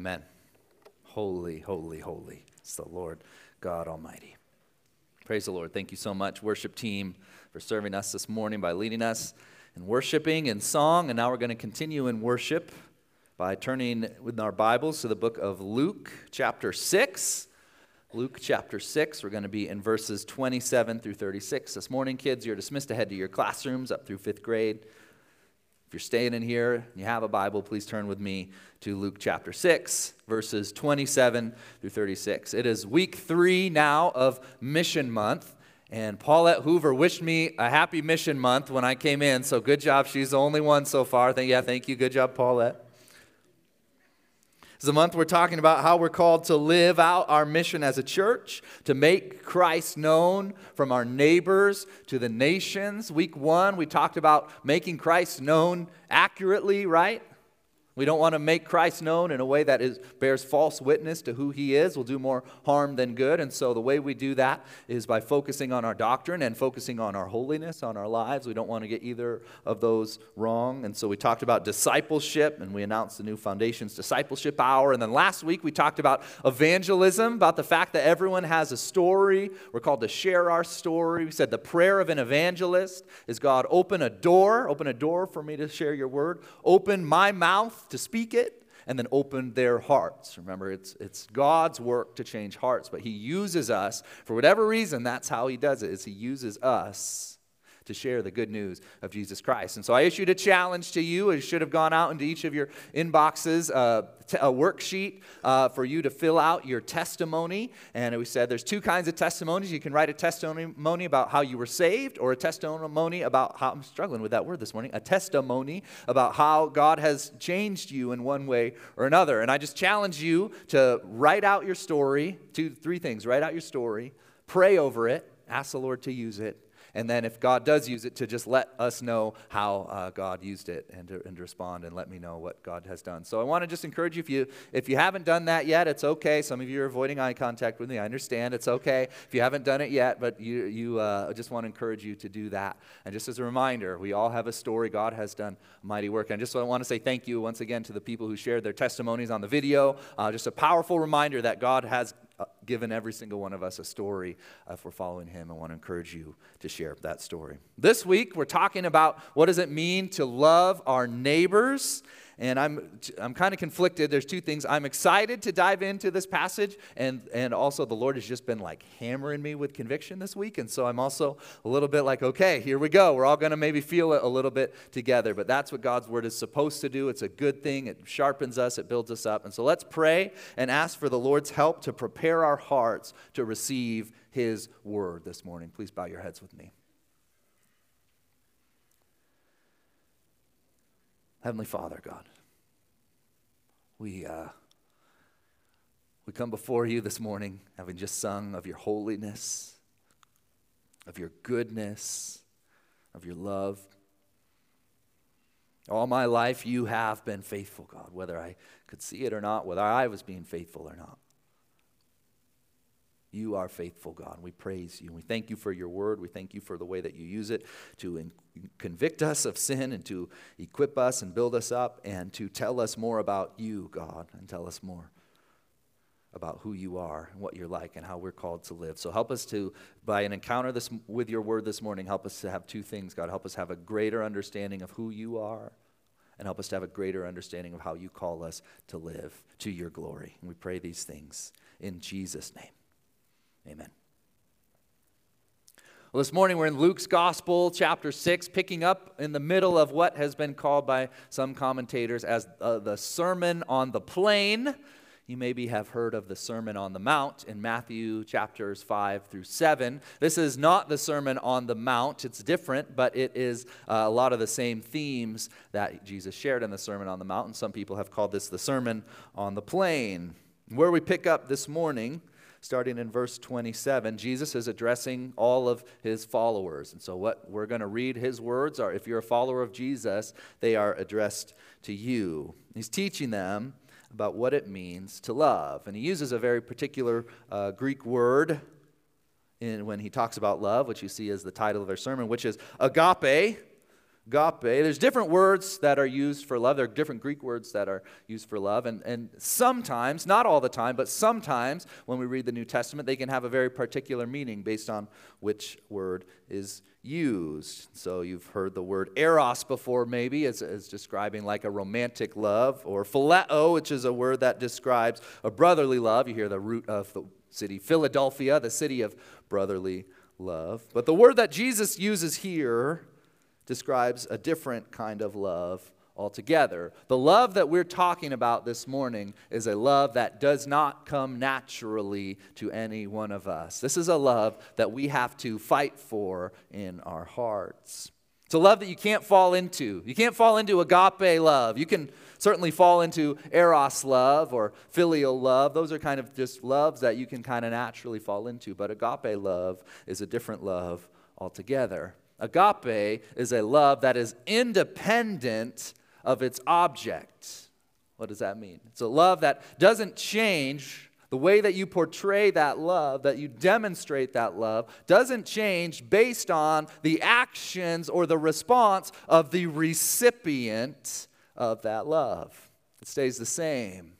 Amen. Holy, holy, holy is the Lord God Almighty. Praise the Lord. Thank you so much, worship team, for serving us this morning by leading us in worshiping and song. And now we're going to continue in worship by turning with our Bibles to the book of Luke, chapter 6. Luke chapter 6. We're going to be in verses 27 through 36. This morning, kids, you're dismissed to head to your classrooms up through fifth grade. If you're staying in here and you have a Bible, please turn with me to Luke chapter 6, verses 27 through 36. It is week three now of Mission Month. And Paulette Hoover wished me a happy mission month when I came in, so good job. She's the only one so far. Thank, yeah, thank you. Good job, Paulette. Is a month we're talking about how we're called to live out our mission as a church, to make Christ known from our neighbors to the nations. Week one, we talked about making Christ known accurately, right? We don't want to make Christ known in a way that is, bears false witness to who he is, We'll do more harm than good. And so the way we do that is by focusing on our doctrine and focusing on our holiness, on our lives. We don't want to get either of those wrong. And so we talked about discipleship and we announced the new Foundations Discipleship Hour. And then last week we talked about evangelism, about the fact that everyone has a story. We're called to share our story. We said the prayer of an evangelist is God, open a door, open a door for me to share your word, open my mouth to speak it and then open their hearts. Remember, it's, it's God's work to change hearts, but He uses us, for whatever reason, that's how He does it, is He uses us to share the good news of Jesus Christ. And so I issued a challenge to you. It should have gone out into each of your inboxes, uh, a worksheet uh, for you to fill out your testimony. And we said there's two kinds of testimonies. You can write a testimony about how you were saved, or a testimony about how, I'm struggling with that word this morning, a testimony about how God has changed you in one way or another. And I just challenge you to write out your story, two, three things write out your story, pray over it, ask the Lord to use it and then if God does use it, to just let us know how uh, God used it and to, and to respond and let me know what God has done. So I want to just encourage you if, you if you haven't done that yet, it's okay. Some of you are avoiding eye contact with me. I understand. It's okay if you haven't done it yet, but you, you uh, just want to encourage you to do that. And just as a reminder, we all have a story. God has done mighty work. And just I want to say thank you once again to the people who shared their testimonies on the video. Uh, just a powerful reminder that God has given every single one of us a story uh, if we're following him. I want to encourage you to share that story. This week, we're talking about what does it mean to love our neighbors and I'm, I'm kind of conflicted. There's two things. I'm excited to dive into this passage, and, and also the Lord has just been like hammering me with conviction this week. And so I'm also a little bit like, okay, here we go. We're all going to maybe feel it a little bit together. But that's what God's word is supposed to do. It's a good thing, it sharpens us, it builds us up. And so let's pray and ask for the Lord's help to prepare our hearts to receive his word this morning. Please bow your heads with me. Heavenly Father, God, we, uh, we come before you this morning having just sung of your holiness, of your goodness, of your love. All my life, you have been faithful, God, whether I could see it or not, whether I was being faithful or not. You are faithful, God. We praise you. We thank you for your word. We thank you for the way that you use it to convict us of sin and to equip us and build us up and to tell us more about you, God, and tell us more about who you are and what you're like and how we're called to live. So help us to, by an encounter this, with your word this morning, help us to have two things, God. Help us have a greater understanding of who you are and help us to have a greater understanding of how you call us to live to your glory. And we pray these things in Jesus' name. Amen. Well, this morning we're in Luke's Gospel, chapter 6, picking up in the middle of what has been called by some commentators as uh, the Sermon on the Plain. You maybe have heard of the Sermon on the Mount in Matthew chapters 5 through 7. This is not the Sermon on the Mount, it's different, but it is uh, a lot of the same themes that Jesus shared in the Sermon on the Mount. And some people have called this the Sermon on the Plain. Where we pick up this morning starting in verse 27, Jesus is addressing all of his followers. And so, what we're going to read his words are if you're a follower of Jesus, they are addressed to you. He's teaching them about what it means to love. And he uses a very particular uh, Greek word in, when he talks about love, which you see as the title of our sermon, which is agape agape. There's different words that are used for love. There are different Greek words that are used for love. And, and sometimes, not all the time, but sometimes when we read the New Testament, they can have a very particular meaning based on which word is used. So you've heard the word eros before, maybe, as, as describing like a romantic love, or phileo, which is a word that describes a brotherly love. You hear the root of the city Philadelphia, the city of brotherly love. But the word that Jesus uses here describes a different kind of love altogether. The love that we're talking about this morning is a love that does not come naturally to any one of us. This is a love that we have to fight for in our hearts. It's a love that you can't fall into. You can't fall into agape love. You can certainly fall into eros love or phileo love. Those are kind of just loves that you can kind of naturally fall into. But agape love is a different love altogether. Agape is a love that is independent of its object. What does that mean? It's a love that doesn't change. The way that you portray that love, that you demonstrate that love, doesn't change based on the actions or the response of the recipient of that love. It stays the same.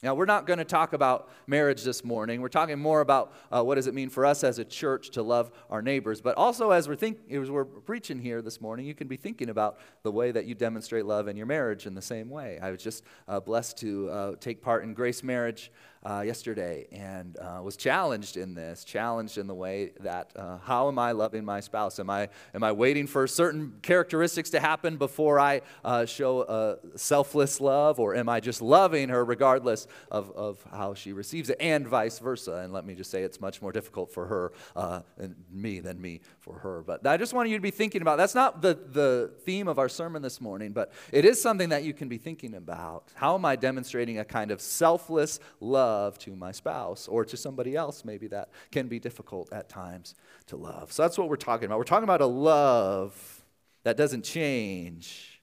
Now, we're not going to talk about marriage this morning. We're talking more about uh, what does it mean for us as a church to love our neighbors. But also, as we're, think, as we're preaching here this morning, you can be thinking about the way that you demonstrate love in your marriage in the same way. I was just uh, blessed to uh, take part in Grace Marriage uh, yesterday and uh, was challenged in this, challenged in the way that uh, how am I loving my spouse? Am I, am I waiting for certain characteristics to happen before I uh, show a selfless love, or am I just loving her regardless of, of how she receives it, and vice versa? And let me just say it's much more difficult for her uh, and me than me for her. But I just want you to be thinking about that's not the, the theme of our sermon this morning, but it is something that you can be thinking about. How am I demonstrating a kind of selfless love? Love to my spouse or to somebody else, maybe that can be difficult at times to love. So that's what we're talking about. We're talking about a love that doesn't change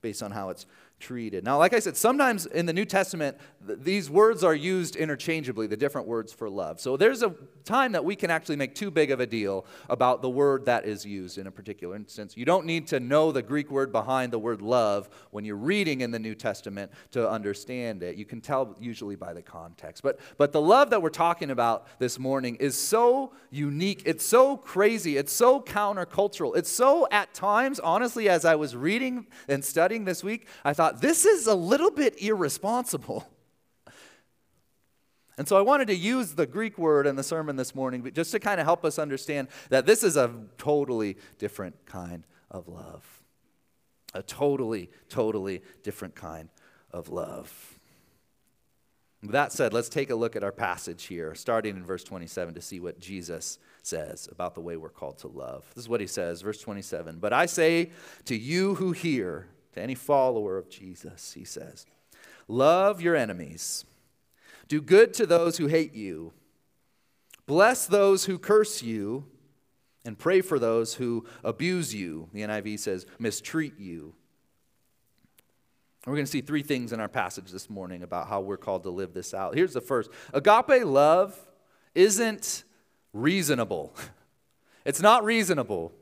based on how it's treated. Now, like I said, sometimes in the New Testament, th- these words are used interchangeably, the different words for love. So there's a time that we can actually make too big of a deal about the word that is used in a particular instance. You don't need to know the Greek word behind the word love when you're reading in the New Testament to understand it. You can tell usually by the context. But, but the love that we're talking about this morning is so unique, it's so crazy, it's so countercultural, it's so at times, honestly, as I was reading and studying this week, I thought, this is a little bit irresponsible. And so I wanted to use the Greek word in the sermon this morning just to kind of help us understand that this is a totally different kind of love. A totally, totally different kind of love. With that said, let's take a look at our passage here, starting in verse 27, to see what Jesus says about the way we're called to love. This is what he says, verse 27. But I say to you who hear, to any follower of Jesus, he says, Love your enemies, do good to those who hate you, bless those who curse you, and pray for those who abuse you. The NIV says, mistreat you. We're going to see three things in our passage this morning about how we're called to live this out. Here's the first Agape love isn't reasonable. It's not reasonable.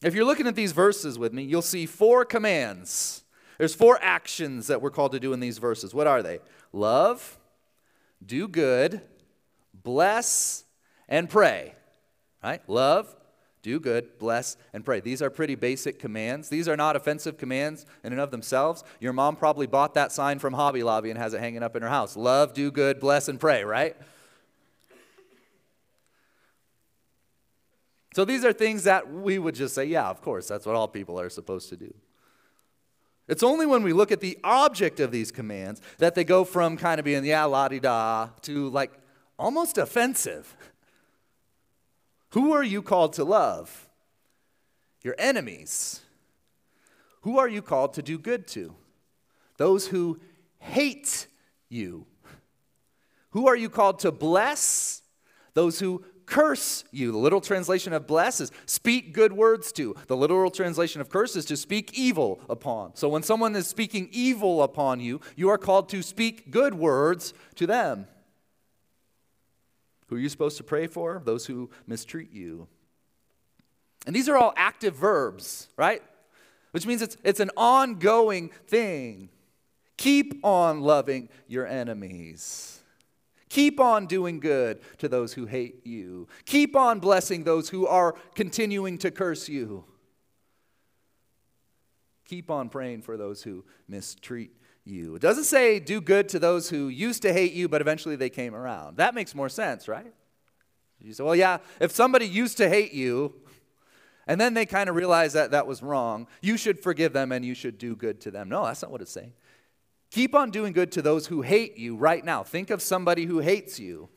If you're looking at these verses with me, you'll see four commands. There's four actions that we're called to do in these verses. What are they? Love, do good, bless, and pray. Right? Love, do good, bless, and pray. These are pretty basic commands. These are not offensive commands in and of themselves. Your mom probably bought that sign from Hobby Lobby and has it hanging up in her house. Love, do good, bless, and pray, right? So these are things that we would just say, yeah, of course, that's what all people are supposed to do. It's only when we look at the object of these commands that they go from kind of being, yeah, la di da, to like almost offensive. Who are you called to love? Your enemies. Who are you called to do good to? Those who hate you. Who are you called to bless? Those who curse you. The literal translation of bless is speak good words to. The literal translation of curse is to speak evil upon. So when someone is speaking evil upon you, you are called to speak good words to them. Who are you supposed to pray for? Those who mistreat you. And these are all active verbs, right? Which means it's, it's an ongoing thing. Keep on loving your enemies. Keep on doing good to those who hate you. Keep on blessing those who are continuing to curse you. Keep on praying for those who mistreat you. It doesn't say do good to those who used to hate you, but eventually they came around. That makes more sense, right? You say, well, yeah, if somebody used to hate you, and then they kind of realize that that was wrong, you should forgive them and you should do good to them. No, that's not what it's saying. Keep on doing good to those who hate you right now. Think of somebody who hates you.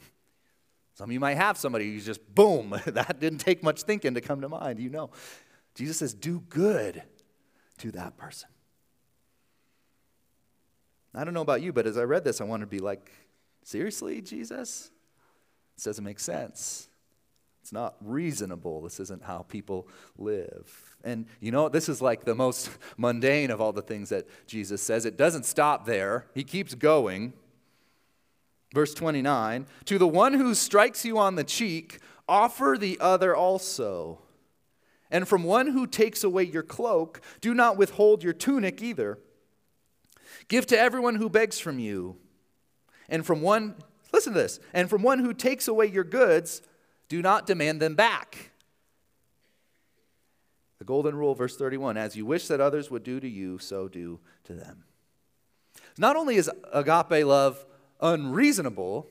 Some of you might have somebody who's just, boom, that didn't take much thinking to come to mind, you know. Jesus says, do good to that person. I don't know about you, but as I read this, I want to be like, seriously, Jesus? This doesn't make sense. It's not reasonable. This isn't how people live. And you know, this is like the most mundane of all the things that Jesus says. It doesn't stop there, he keeps going. Verse 29 To the one who strikes you on the cheek, offer the other also. And from one who takes away your cloak, do not withhold your tunic either. Give to everyone who begs from you. And from one, listen to this, and from one who takes away your goods, do not demand them back. The golden rule, verse 31 as you wish that others would do to you, so do to them. Not only is agape love unreasonable,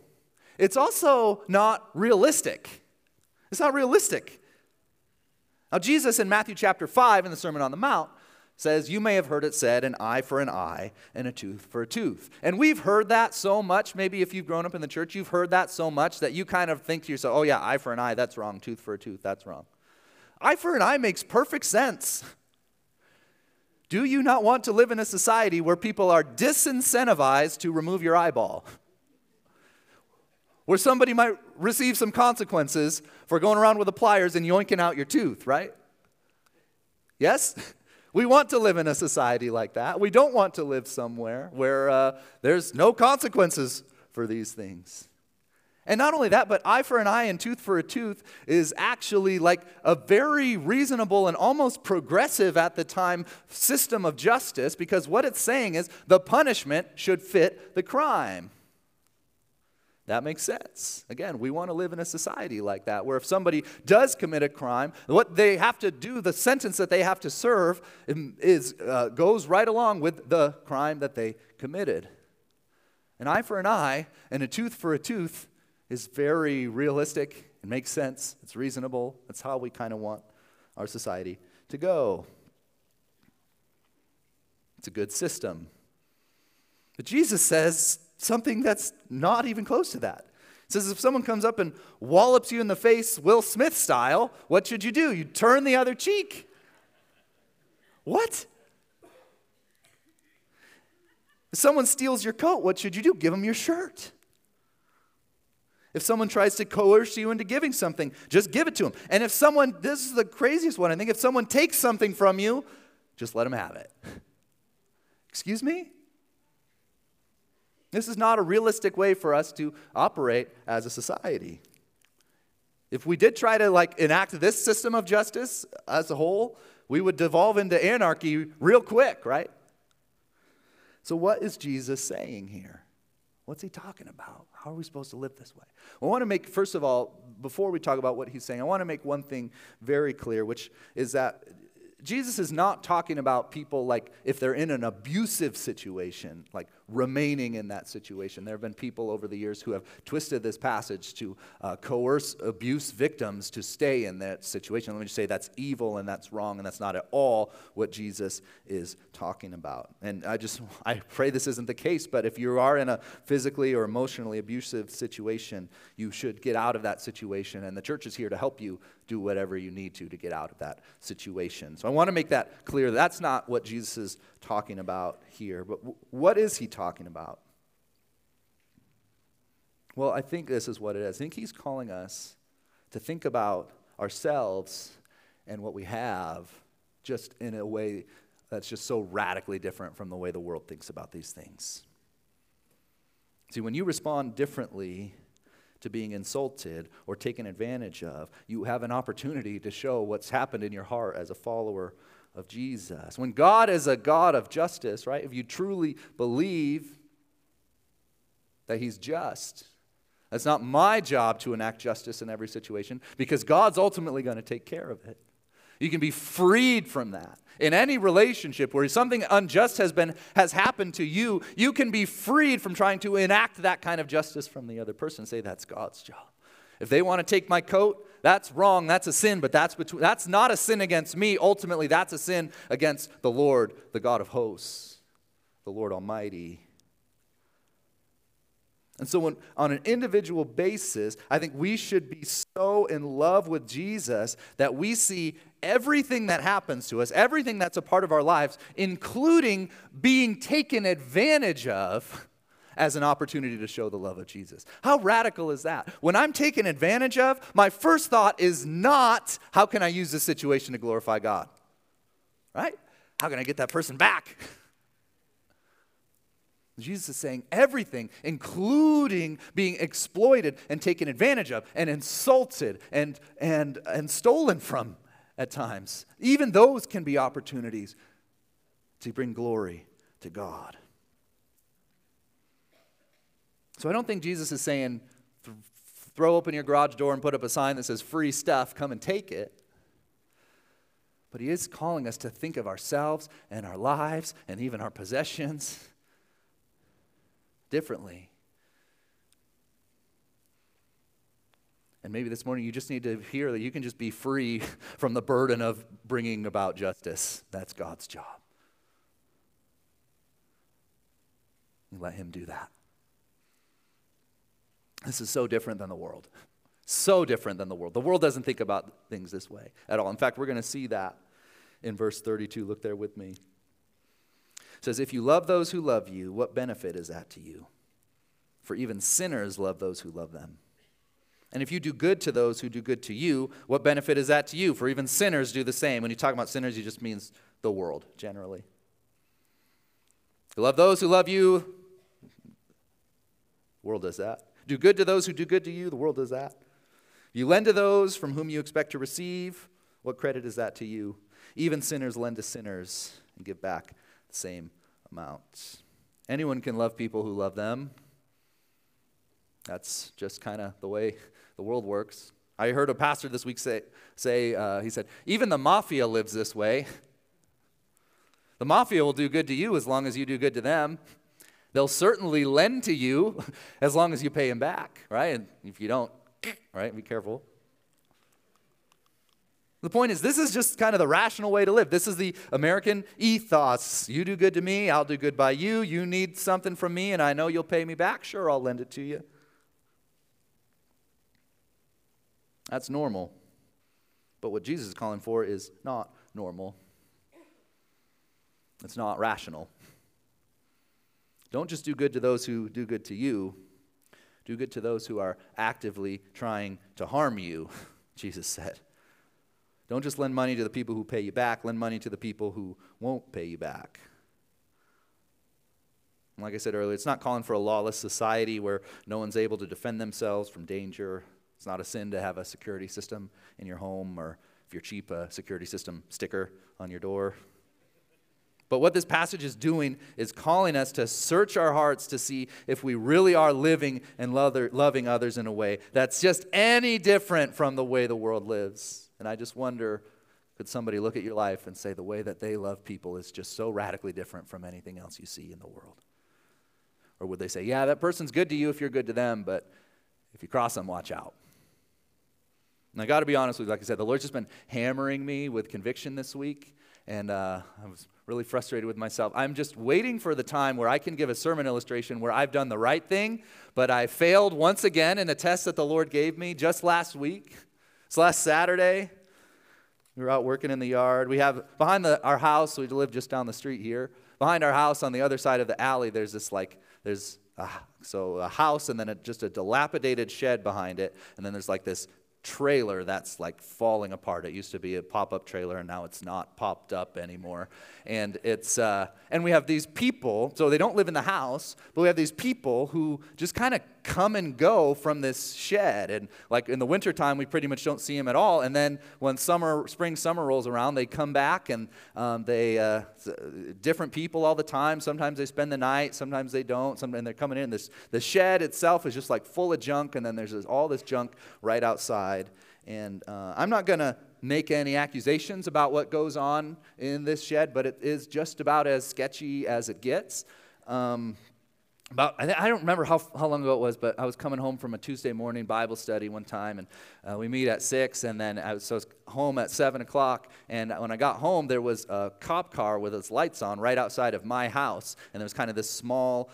it's also not realistic. It's not realistic. Now, Jesus in Matthew chapter 5 in the Sermon on the Mount says, You may have heard it said, an eye for an eye and a tooth for a tooth. And we've heard that so much. Maybe if you've grown up in the church, you've heard that so much that you kind of think to yourself, Oh, yeah, eye for an eye, that's wrong. Tooth for a tooth, that's wrong. Eye for an eye makes perfect sense. Do you not want to live in a society where people are disincentivized to remove your eyeball? Where somebody might receive some consequences for going around with the pliers and yoinking out your tooth, right? Yes? We want to live in a society like that. We don't want to live somewhere where uh, there's no consequences for these things. And not only that, but eye for an eye and tooth for a tooth is actually like a very reasonable and almost progressive at the time system of justice because what it's saying is the punishment should fit the crime. That makes sense. Again, we want to live in a society like that where if somebody does commit a crime, what they have to do, the sentence that they have to serve, is, uh, goes right along with the crime that they committed. An eye for an eye and a tooth for a tooth is very realistic. It makes sense. It's reasonable. That's how we kind of want our society to go. It's a good system. But Jesus says something that's not even close to that. It says if someone comes up and wallops you in the face, Will Smith style, what should you do? You turn the other cheek. What? If someone steals your coat, what should you do? Give them your shirt. If someone tries to coerce you into giving something, just give it to them. And if someone, this is the craziest one, I think, if someone takes something from you, just let them have it. Excuse me? This is not a realistic way for us to operate as a society. If we did try to like enact this system of justice as a whole, we would devolve into anarchy real quick, right? So what is Jesus saying here? What's he talking about? How are we supposed to live this way? I want to make, first of all, before we talk about what he's saying, I want to make one thing very clear, which is that Jesus is not talking about people like if they're in an abusive situation, like remaining in that situation. There have been people over the years who have twisted this passage to uh, coerce abuse victims to stay in that situation. Let me just say that's evil and that's wrong, and that's not at all what Jesus is talking about. And I just, I pray this isn't the case, but if you are in a physically or emotionally abusive situation, you should get out of that situation, and the church is here to help you do whatever you need to to get out of that situation. So I want to make that clear. That's not what Jesus is talking about here. But w- what is he talking about? Well, I think this is what it is. I think he's calling us to think about ourselves and what we have just in a way that's just so radically different from the way the world thinks about these things. See, when you respond differently to being insulted or taken advantage of, you have an opportunity to show what's happened in your heart as a follower of Jesus. When God is a God of justice, right? If you truly believe that He's just, it's not my job to enact justice in every situation because God's ultimately going to take care of it. You can be freed from that. In any relationship where something unjust has been has happened to you, you can be freed from trying to enact that kind of justice from the other person. Say that's God's job. If they want to take my coat, that's wrong. That's a sin, but that's between, that's not a sin against me. Ultimately, that's a sin against the Lord, the God of hosts, the Lord Almighty. And so, when, on an individual basis, I think we should be so in love with Jesus that we see everything that happens to us, everything that's a part of our lives, including being taken advantage of, as an opportunity to show the love of Jesus. How radical is that? When I'm taken advantage of, my first thought is not, how can I use this situation to glorify God? Right? How can I get that person back? Jesus is saying everything, including being exploited and taken advantage of and insulted and, and, and stolen from at times. Even those can be opportunities to bring glory to God. So I don't think Jesus is saying, throw open your garage door and put up a sign that says free stuff, come and take it. But he is calling us to think of ourselves and our lives and even our possessions differently. And maybe this morning you just need to hear that you can just be free from the burden of bringing about justice. That's God's job. You let Him do that. This is so different than the world. So different than the world. The world doesn't think about things this way at all. In fact, we're going to see that in verse 32. Look there with me It says, If you love those who love you, what benefit is that to you? For even sinners love those who love them. And if you do good to those who do good to you, what benefit is that to you? For even sinners do the same. When you talk about sinners, he just means the world generally. You love those who love you, the world does that. Do good to those who do good to you, the world does that. You lend to those from whom you expect to receive, what credit is that to you? Even sinners lend to sinners and give back the same amount. Anyone can love people who love them. That's just kind of the way the world works. I heard a pastor this week say, say uh, he said, even the mafia lives this way. The mafia will do good to you as long as you do good to them. They'll certainly lend to you as long as you pay them back, right? And if you don't, right, be careful. The point is, this is just kind of the rational way to live. This is the American ethos. You do good to me, I'll do good by you. You need something from me, and I know you'll pay me back. Sure, I'll lend it to you. That's normal. But what Jesus is calling for is not normal, it's not rational. Don't just do good to those who do good to you, do good to those who are actively trying to harm you, Jesus said. Don't just lend money to the people who pay you back, lend money to the people who won't pay you back. like I said earlier, it's not calling for a lawless society where no one's able to defend themselves from danger. It's not a sin to have a security system in your home or, if you're cheap, a security system sticker on your door. But what this passage is doing is calling us to search our hearts to see if we really are living and loving others in a way that's just any different from the way the world lives. And I just wonder could somebody look at your life and say the way that they love people is just so radically different from anything else you see in the world? Or would they say, yeah, that person's good to you if you're good to them, but if you cross them, watch out? And I got to be honest with you, like I said, the Lord's just been hammering me with conviction this week, and uh, I was really frustrated with myself. I'm just waiting for the time where I can give a sermon illustration where I've done the right thing, but I failed once again in a test that the Lord gave me just last week. It's last Saturday, we were out working in the yard. We have behind the, our house, we live just down the street here. Behind our house on the other side of the alley, there's this like, there's a, so a house and then a, just a dilapidated shed behind it. And then there's like this trailer that's like falling apart. It used to be a pop-up trailer, and now it's not popped up anymore. And it's uh, and we have these people. So they don't live in the house, but we have these people who just kind of come and go from this shed. And like in the wintertime, we pretty much don't see them at all. And then when summer, spring, summer rolls around, they come back and um, they, uh, different people all the time. Sometimes they spend the night, sometimes they don't. Sometimes they're coming in. This, the shed itself is just like full of junk, and then there's this, all this junk right outside. And uh, I'm not going to make any accusations about what goes on in this shed, but it is just about as sketchy as it gets. Um, about I don't remember how, how long ago it was, but I was coming home from a Tuesday morning Bible study one time, and uh, we meet at six, and then I was, so I was home at seven o'clock. And when I got home, there was a cop car with its lights on right outside of my house, and there was kind of this small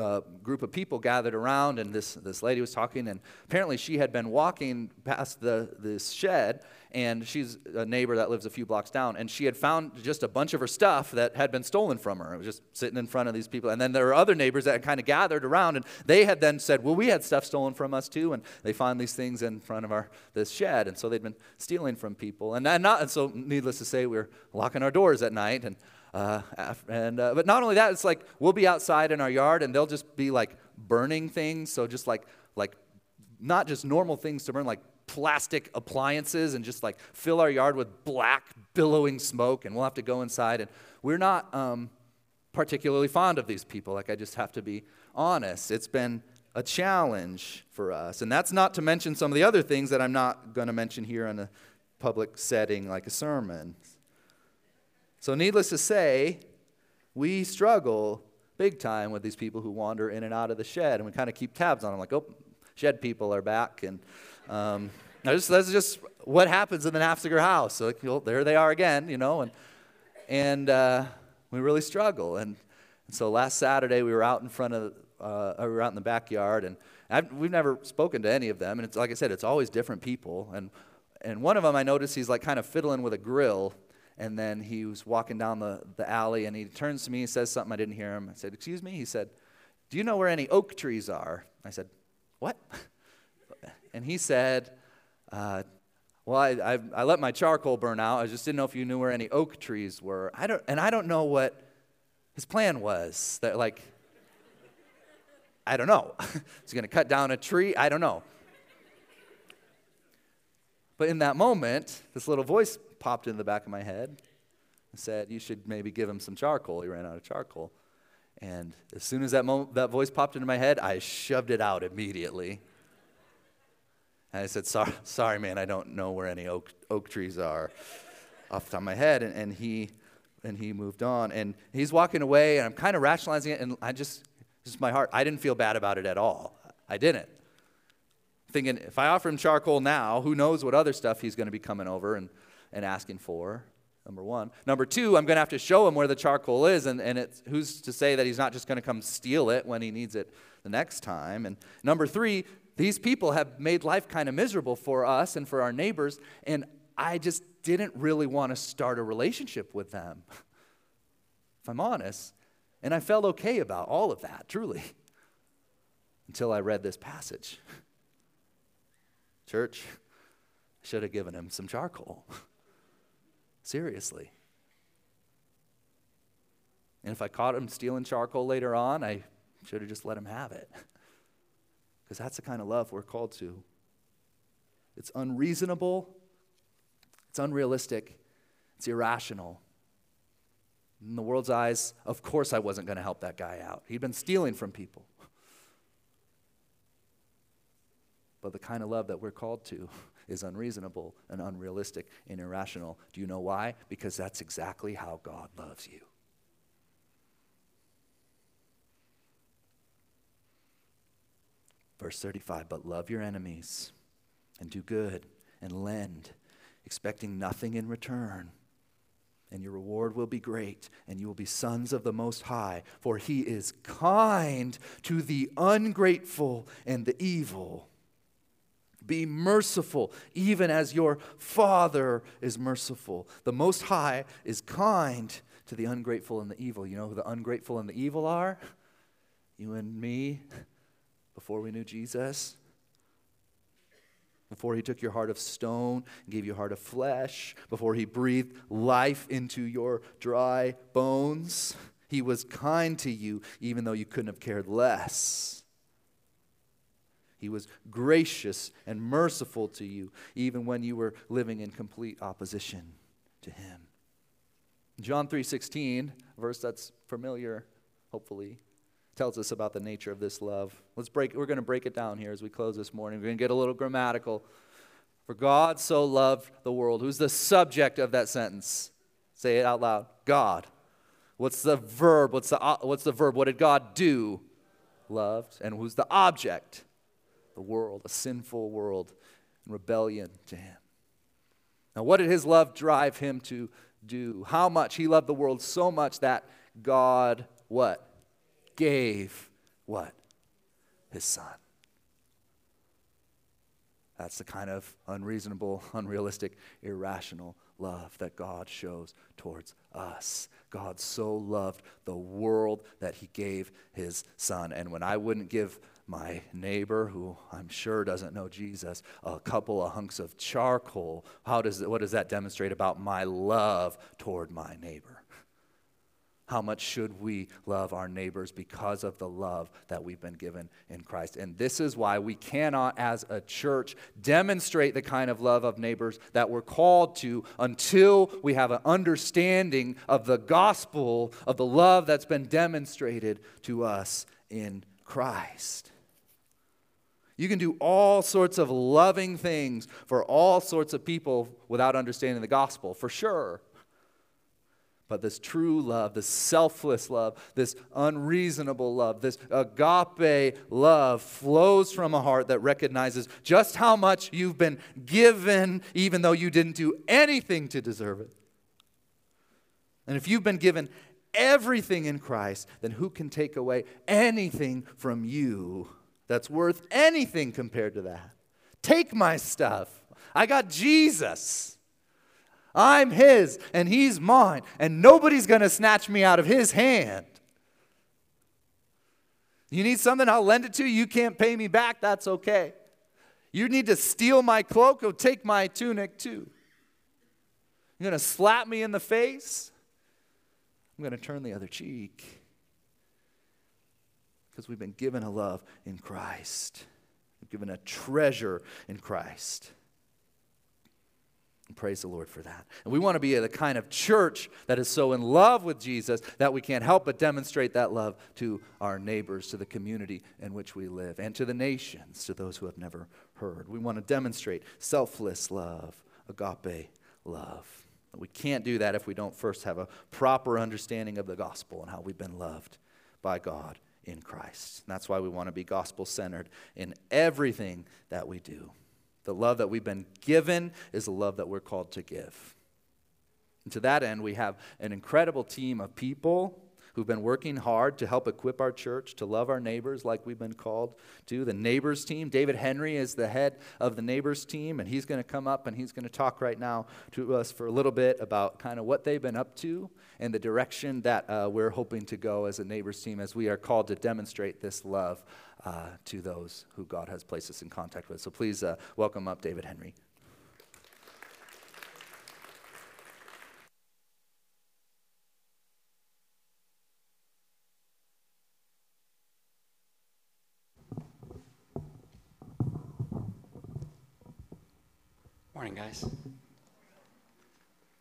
uh, group of people gathered around, and this, this lady was talking, and apparently she had been walking past the, this shed, and she's a neighbor that lives a few blocks down, and she had found just a bunch of her stuff that had been stolen from her. It was just sitting in front of these people, and then there were other neighbors that kind of gathered around, and they had then said, "Well, we had stuff stolen from us too," and they found these things in front of our this shed, and so they'd been stealing from people, and, and not, and so needless to say, we were locking our doors at night, and uh, and, uh, but not only that, it's like we'll be outside in our yard and they'll just be like burning things. So just like, like not just normal things to burn, like plastic appliances and just like fill our yard with black billowing smoke and we'll have to go inside. And we're not um, particularly fond of these people. Like I just have to be honest. It's been a challenge for us. And that's not to mention some of the other things that I'm not going to mention here in a public setting like a sermon. So, needless to say, we struggle big time with these people who wander in and out of the shed, and we kind of keep tabs on them, like, oh, shed people are back, and um, that's, that's just what happens in the Nafziger house. So, well, there they are again, you know, and and uh, we really struggle. And, and, so last Saturday we were out in front of, uh, we were out in the backyard, and I've, we've never spoken to any of them. And it's like I said, it's always different people. And and one of them I noticed he's like kind of fiddling with a grill and then he was walking down the, the alley and he turns to me and says something I didn't hear him. I said, Excuse me? He said, Do you know where any oak trees are? I said, What? and he said, uh, Well, I, I, I, let my charcoal burn out. I just didn't know if you knew where any oak trees were. I don't, and I don't know what his plan was. That, like, I don't know. He's going to cut down a tree? I don't know. But in that moment, this little voice popped in the back of my head and said, You should maybe give him some charcoal. He ran out of charcoal. And as soon as that, mo- that voice popped into my head, I shoved it out immediately. And I said, sorry, sorry, man, I don't know where any oak, oak trees are off the top of my head. And, and, he, and he moved on. And he's walking away, and I'm kind of rationalizing it. And I just, just my heart, I didn't feel bad about it at all. I didn't. Thinking, if I offer him charcoal now, who knows what other stuff he's going to be coming over and and asking for. Number one. Number two, I'm going to have to show him where the charcoal is, and, and it's, who's to say that he's not just going to come steal it when he needs it the next time? And number three, these people have made life kind of miserable for us and for our neighbors, and I just didn't really want to start a relationship with them, if I'm honest. And I felt okay about all of that, truly, until I read this passage. Church, I should have given him some charcoal. Seriously. And if I caught him stealing charcoal later on, I should have just let him have it. Because that's the kind of love we're called to. It's unreasonable, it's unrealistic, it's irrational. In the world's eyes, of course, I wasn't going to help that guy out. He'd been stealing from people. But the kind of love that we're called to is unreasonable and unrealistic and irrational. Do you know why? Because that's exactly how God loves you. Verse 35 But love your enemies and do good and lend, expecting nothing in return. And your reward will be great, and you will be sons of the Most High, for He is kind to the ungrateful and the evil. Be merciful, even as your Father is merciful. The Most High is kind to the ungrateful and the evil. You know who the ungrateful and the evil are? You and me, before we knew Jesus. Before he took your heart of stone and gave you a heart of flesh. Before he breathed life into your dry bones. He was kind to you, even though you couldn't have cared less. He was gracious and merciful to you, even when you were living in complete opposition to Him. John 3:16, verse that's familiar, hopefully, tells us about the nature of this love. Let's break we're going to break it down here as we close this morning. We're going to get a little grammatical. For God so loved the world. Who's the subject of that sentence? Say it out loud. God. What's the verb? What's the, what's the verb? What did God do? Loved. And who's the object? The world, a sinful world in rebellion to Him. Now, what did His love drive Him to do? How much? He loved the world so much that God, what? Gave what? His Son. That's the kind of unreasonable, unrealistic, irrational love that God shows towards us. God so loved the world that he gave his son. And when I wouldn't give my neighbor, who I'm sure doesn't know Jesus, a couple of hunks of charcoal, how does, what does that demonstrate about my love toward my neighbor? How much should we love our neighbors because of the love that we've been given in Christ? And this is why we cannot, as a church, demonstrate the kind of love of neighbors that we're called to until we have an understanding of the gospel of the love that's been demonstrated to us in Christ. You can do all sorts of loving things for all sorts of people without understanding the gospel, for sure. But this true love, this selfless love, this unreasonable love, this agape love flows from a heart that recognizes just how much you've been given, even though you didn't do anything to deserve it. And if you've been given everything in Christ, then who can take away anything from you that's worth anything compared to that? Take my stuff. I got Jesus. I'm his and he's mine, and nobody's going to snatch me out of his hand. You need something, I'll lend it to you. You can't pay me back, that's okay. You need to steal my cloak, or take my tunic too. You're going to slap me in the face? I'm going to turn the other cheek. Because we've been given a love in Christ, we've given a treasure in Christ. And praise the Lord for that. And we want to be the kind of church that is so in love with Jesus that we can't help but demonstrate that love to our neighbors, to the community in which we live, and to the nations, to those who have never heard. We want to demonstrate selfless love, agape love. But We can't do that if we don't first have a proper understanding of the gospel and how we've been loved by God in Christ. And that's why we want to be gospel centered in everything that we do. The love that we've been given is the love that we're called to give. And to that end, we have an incredible team of people who've been working hard to help equip our church to love our neighbors like we've been called to. The neighbors team, David Henry is the head of the neighbors team, and he's going to come up and he's going to talk right now to us for a little bit about kind of what they've been up to and the direction that uh, we're hoping to go as a neighbors team as we are called to demonstrate this love uh, to those who God has placed us in contact with. So please uh, welcome up David Henry. Morning, guys.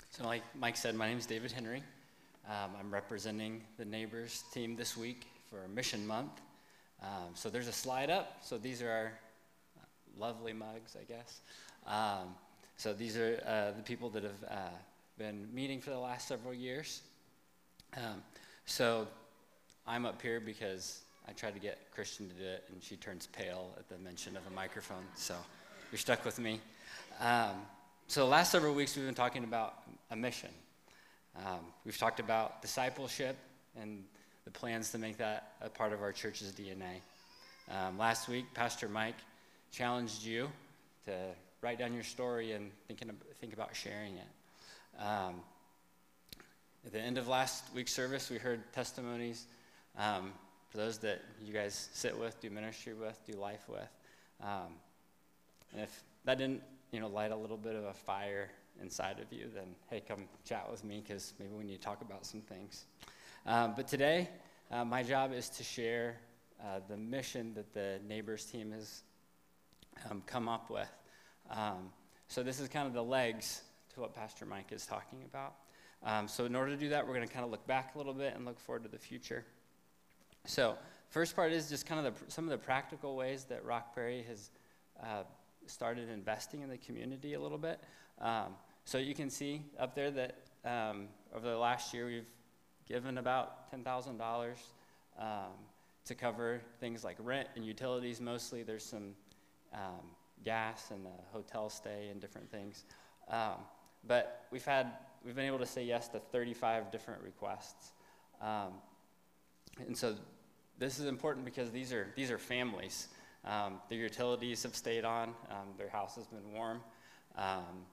So, like Mike said, my name is David Henry. Um, I'm representing the Neighbors team this week for Mission Month. Um, so there's a slide up. So these are our lovely mugs, I guess. Um, so these are uh, the people that have uh, been meeting for the last several years. Um, so I'm up here because I tried to get Christian to do it, and she turns pale at the mention of a microphone. So you're stuck with me. Um, so the last several weeks we've been talking about a mission. Um, we've talked about discipleship and the plans to make that a part of our church's DNA. Um, last week, Pastor Mike challenged you to write down your story and thinking think about sharing it. Um, at the end of last week's service, we heard testimonies um, for those that you guys sit with, do ministry with, do life with. Um, and if that didn't, you know, light a little bit of a fire inside of you, then hey, come chat with me because maybe we need to talk about some things. Um, but today, uh, my job is to share uh, the mission that the Neighbors team has um, come up with. Um, so this is kind of the legs to what Pastor Mike is talking about. Um, so in order to do that, we're going to kind of look back a little bit and look forward to the future. So first part is just kind of the, some of the practical ways that Rockberry has uh, started investing in the community a little bit. Um, so you can see up there that um, over the last year we've given about $10,000 um, to cover things like rent and utilities mostly. There's some um, gas and a hotel stay and different things. Um, but we've had, we've been able to say yes to 35 different requests. Um, and so this is important because these are, these are families. Um, their utilities have stayed on, um, their house has been warm, um,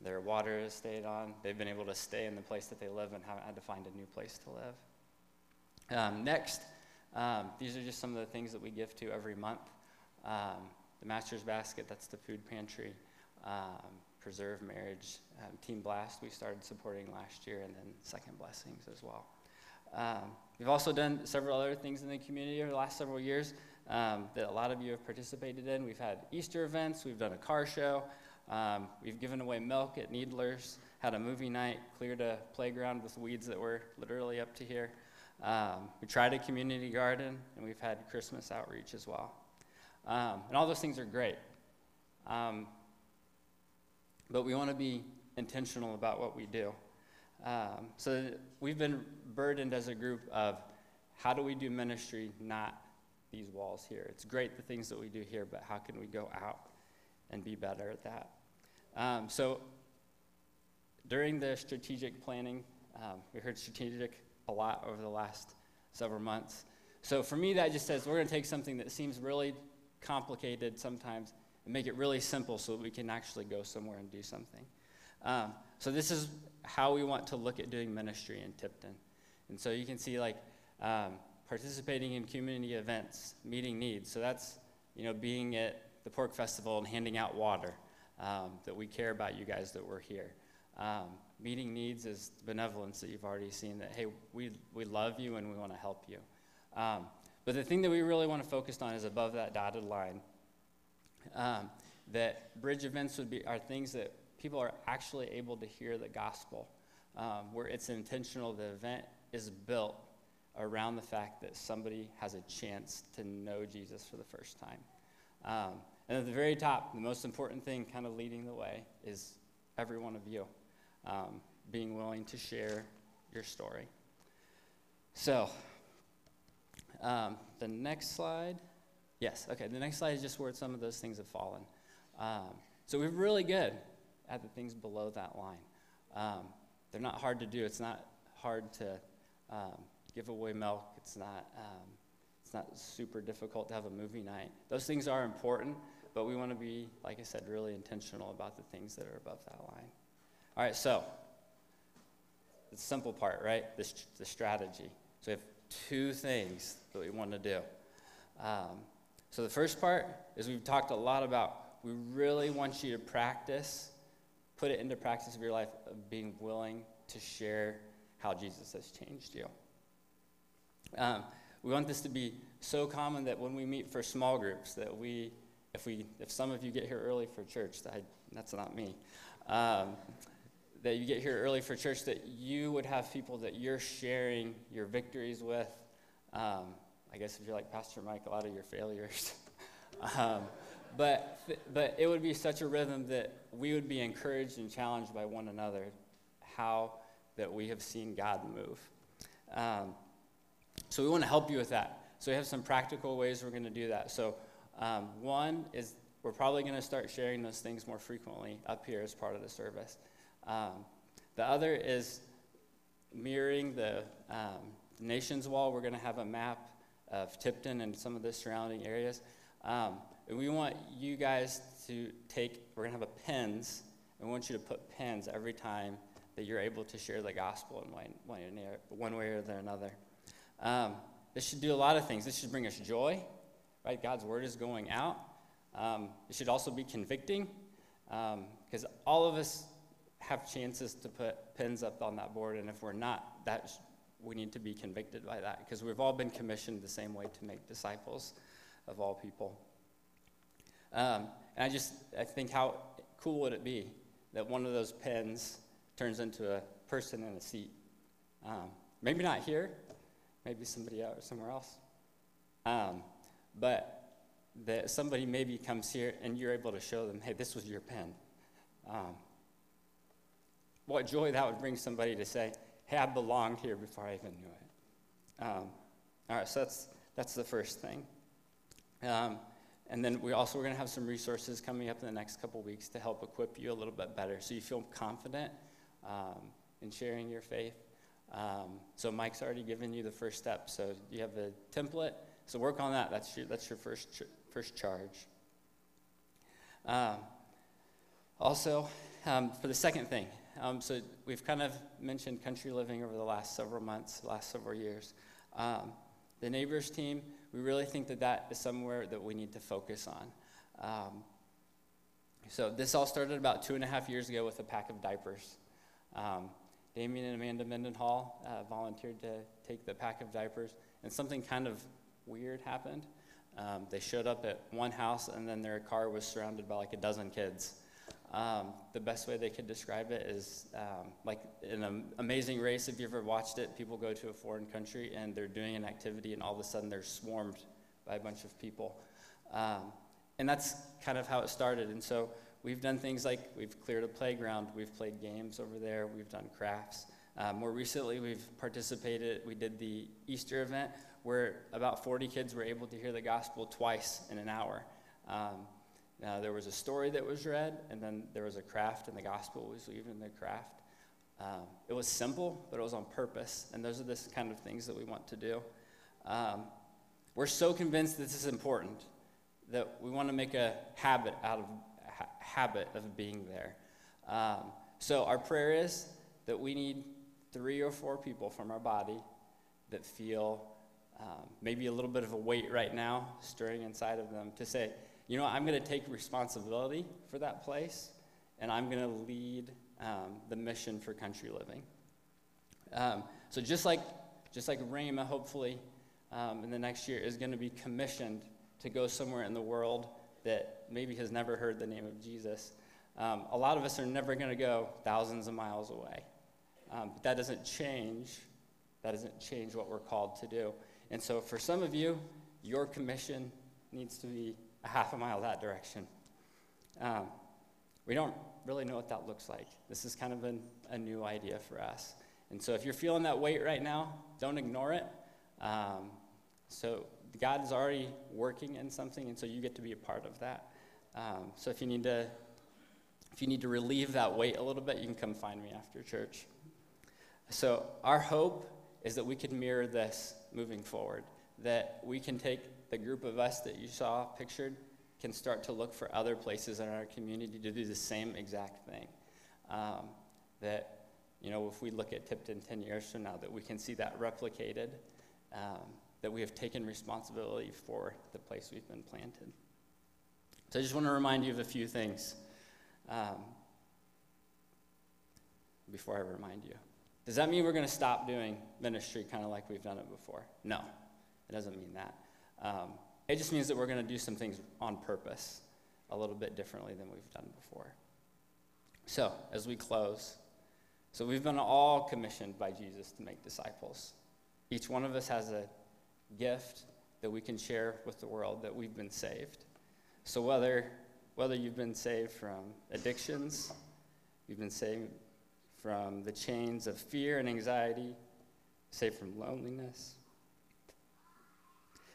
their water has stayed on. They've been able to stay in the place that they live and haven't had to find a new place to live. Um, next, um, these are just some of the things that we give to every month. Um, the Master's Basket, that's the food pantry. Preserve Marriage, Team Blast, we started supporting last year, and then Second Blessings as well. Um, we've also done several other things in the community over the last several years um, that a lot of you have participated in. We've had Easter events, we've done a car show, um, we've given away milk at Needlers, had a movie night, cleared a playground with weeds that were literally up to here. Um, we tried a community garden, and we've had Christmas outreach as well. Um, and all those things are great. Um, but we want to be intentional about what we do. Um, so we've been burdened as a group of how do we do ministry, not these walls here. It's great the things that we do here, but how can we go out and be better at that? Um, so during the strategic planning, um, we heard strategic a lot over the last several months. So for me, that just says we're going to take something that seems really complicated sometimes and make it really simple so that we can actually go somewhere and do something. Um, so this is how we want to look at doing ministry in Tipton. And so you can see like um, participating in community events, meeting needs. So that's, you know, being at the pork festival and handing out water, um, that we care about you guys that we're here. Um, meeting needs is benevolence that you've already seen that, hey, we, we love you and we want to help you. Um, but the thing that we really want to focus on is above that dotted line. Um, that bridge events would be are things that people are actually able to hear the gospel, um, where it's intentional. The event is built around the fact that somebody has a chance to know Jesus for the first time. Um, and at the very top, the most important thing, kind of leading the way, is every one of you um, being willing to share your story. So, um, the next slide. Yes, okay, the next slide is just where some of those things have fallen. Um, so we're really good at the things below that line. Um, they're not hard to do. It's not hard to um, give away milk. It's not, um, it's not super difficult to have a movie night. Those things are important, but we want to be, like I said, really intentional about the things that are above that line. All right, so the simple part, right? The, the strategy. So we have two things that we want to do. Um, so the first part is we've talked a lot about we really want you to practice put it into practice of your life of being willing to share how Jesus has changed you. Um, we want this to be so common that when we meet for small groups, that we, if we, if some of you get here early for church, that I, that's not me, um, that you get here early for church, that you would have people that you're sharing your victories with. Um, I guess if you're like Pastor Mike, a lot of your failures. um, but, but it would be such a rhythm that we would be encouraged and challenged by one another how that we have seen God move. Um, so we want to help you with that. So we have some practical ways we're going to do that. So um, one is we're probably going to start sharing those things more frequently up here as part of the service. Um, the other is mirroring the um, nation's wall. We're going to have a map of Tipton and some of the surrounding areas. Um, and we want you guys to take, we're going to have a pens, and we want you to put pens every time that you're able to share the gospel in one, one way or another. Um, this should do a lot of things. This should bring us joy, right? God's word is going out. Um, it should also be convicting, because um, all of us have chances to put pins up on that board, and if we're not, that we need to be convicted by that, because we've all been commissioned the same way to make disciples of all people. Um, and I just I think how cool would it be that one of those pins turns into a person in a seat? Um, maybe not here, maybe somebody else somewhere else. Um, but that somebody maybe comes here and you're able to show them, hey, this was your pen. Um, what joy that would bring somebody to say, hey, I belonged here before I even knew it. Um, all right, so that's, that's the first thing. Um, and then we also are going to have some resources coming up in the next couple weeks to help equip you a little bit better so you feel confident um, in sharing your faith. Um, so Mike's already given you the first step. So you have a template. So work on that. That's your, that's your first, ch- first charge. Um, also, um, for the second thing, um, so we've kind of mentioned country living over the last several months, last several years. Um, the neighbors team, we really think that that is somewhere that we need to focus on. Um, so this all started about two and a half years ago with a pack of diapers. Damien and Amanda Mendenhall uh, volunteered to take the pack of diapers, and something kind of weird happened. Um, they showed up at one house, and then their car was surrounded by like a dozen kids. Um, the best way they could describe it is um, like an amazing race. If you ever watched it, people go to a foreign country and they're doing an activity, and all of a sudden they're swarmed by a bunch of people. Um, and that's kind of how it started. And so we've done things like we've cleared a playground, we've played games over there, we've done crafts. Uh, more recently, we've participated, we did the Easter event where about 40 kids were able to hear the gospel twice in an hour. Um, there was a story that was read, and then there was a craft, and the gospel was even the craft. Um, it was simple, but it was on purpose, and those are the kind of things that we want to do. Um, we're so convinced this is important that we want to make a habit out of habit of being there. Um, so our prayer is that we need three or four people from our body that feel um, maybe a little bit of a weight right now stirring inside of them to say, you know, I'm going to take responsibility for that place, and I'm going to lead um, the mission for country living. Um, so just like just like Rhema, hopefully, um, in the next year is going to be commissioned to go somewhere in the world that maybe has never heard the name of Jesus. Um, a lot of us are never going to go thousands of miles away, um, but that doesn't change. That doesn't change what we're called to do. And so, for some of you, your commission needs to be a half a mile that direction. Um, we don't really know what that looks like. This is kind of an, a new idea for us. And so if you're feeling that weight right now, don't ignore it. Um, so God is already working in something, and so you get to be a part of that. Um, so if you need to, if you need to relieve that weight a little bit, you can come find me after church. So our hope is that we can mirror this moving forward, that we can take the group of us that you saw pictured can start to look for other places in our community to do the same exact thing. Um, that, you know, if we look at Tipton 10 years from now, that we can see that replicated, um, that we have taken responsibility for the place we've been planted. So I just want to remind you of a few things um, before I remind you. Does that mean we're going to stop doing ministry kind of like we've done it before? No, it doesn't mean that. Um, it just means that we're going to do some things on purpose a little bit differently than we've done before. So, as we close, so we've been all commissioned by Jesus to make disciples. Each one of us has a gift that we can share with the world that we've been saved. So, whether, whether you've been saved from addictions, you've been saved from the chains of fear and anxiety, saved from loneliness,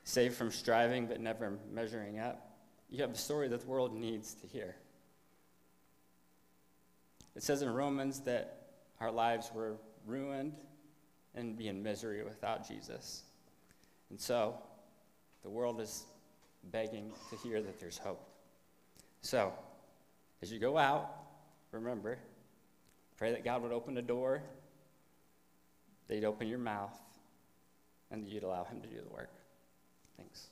saved from striving but never measuring up. You have a story that the world needs to hear. It says in Romans that our lives were ruined and be in misery without Jesus. And so the world is begging to hear that there's hope. So, as you go out, remember, pray that God would open a door, that He'd open your mouth, and that you'd allow Him to do the work. Thanks.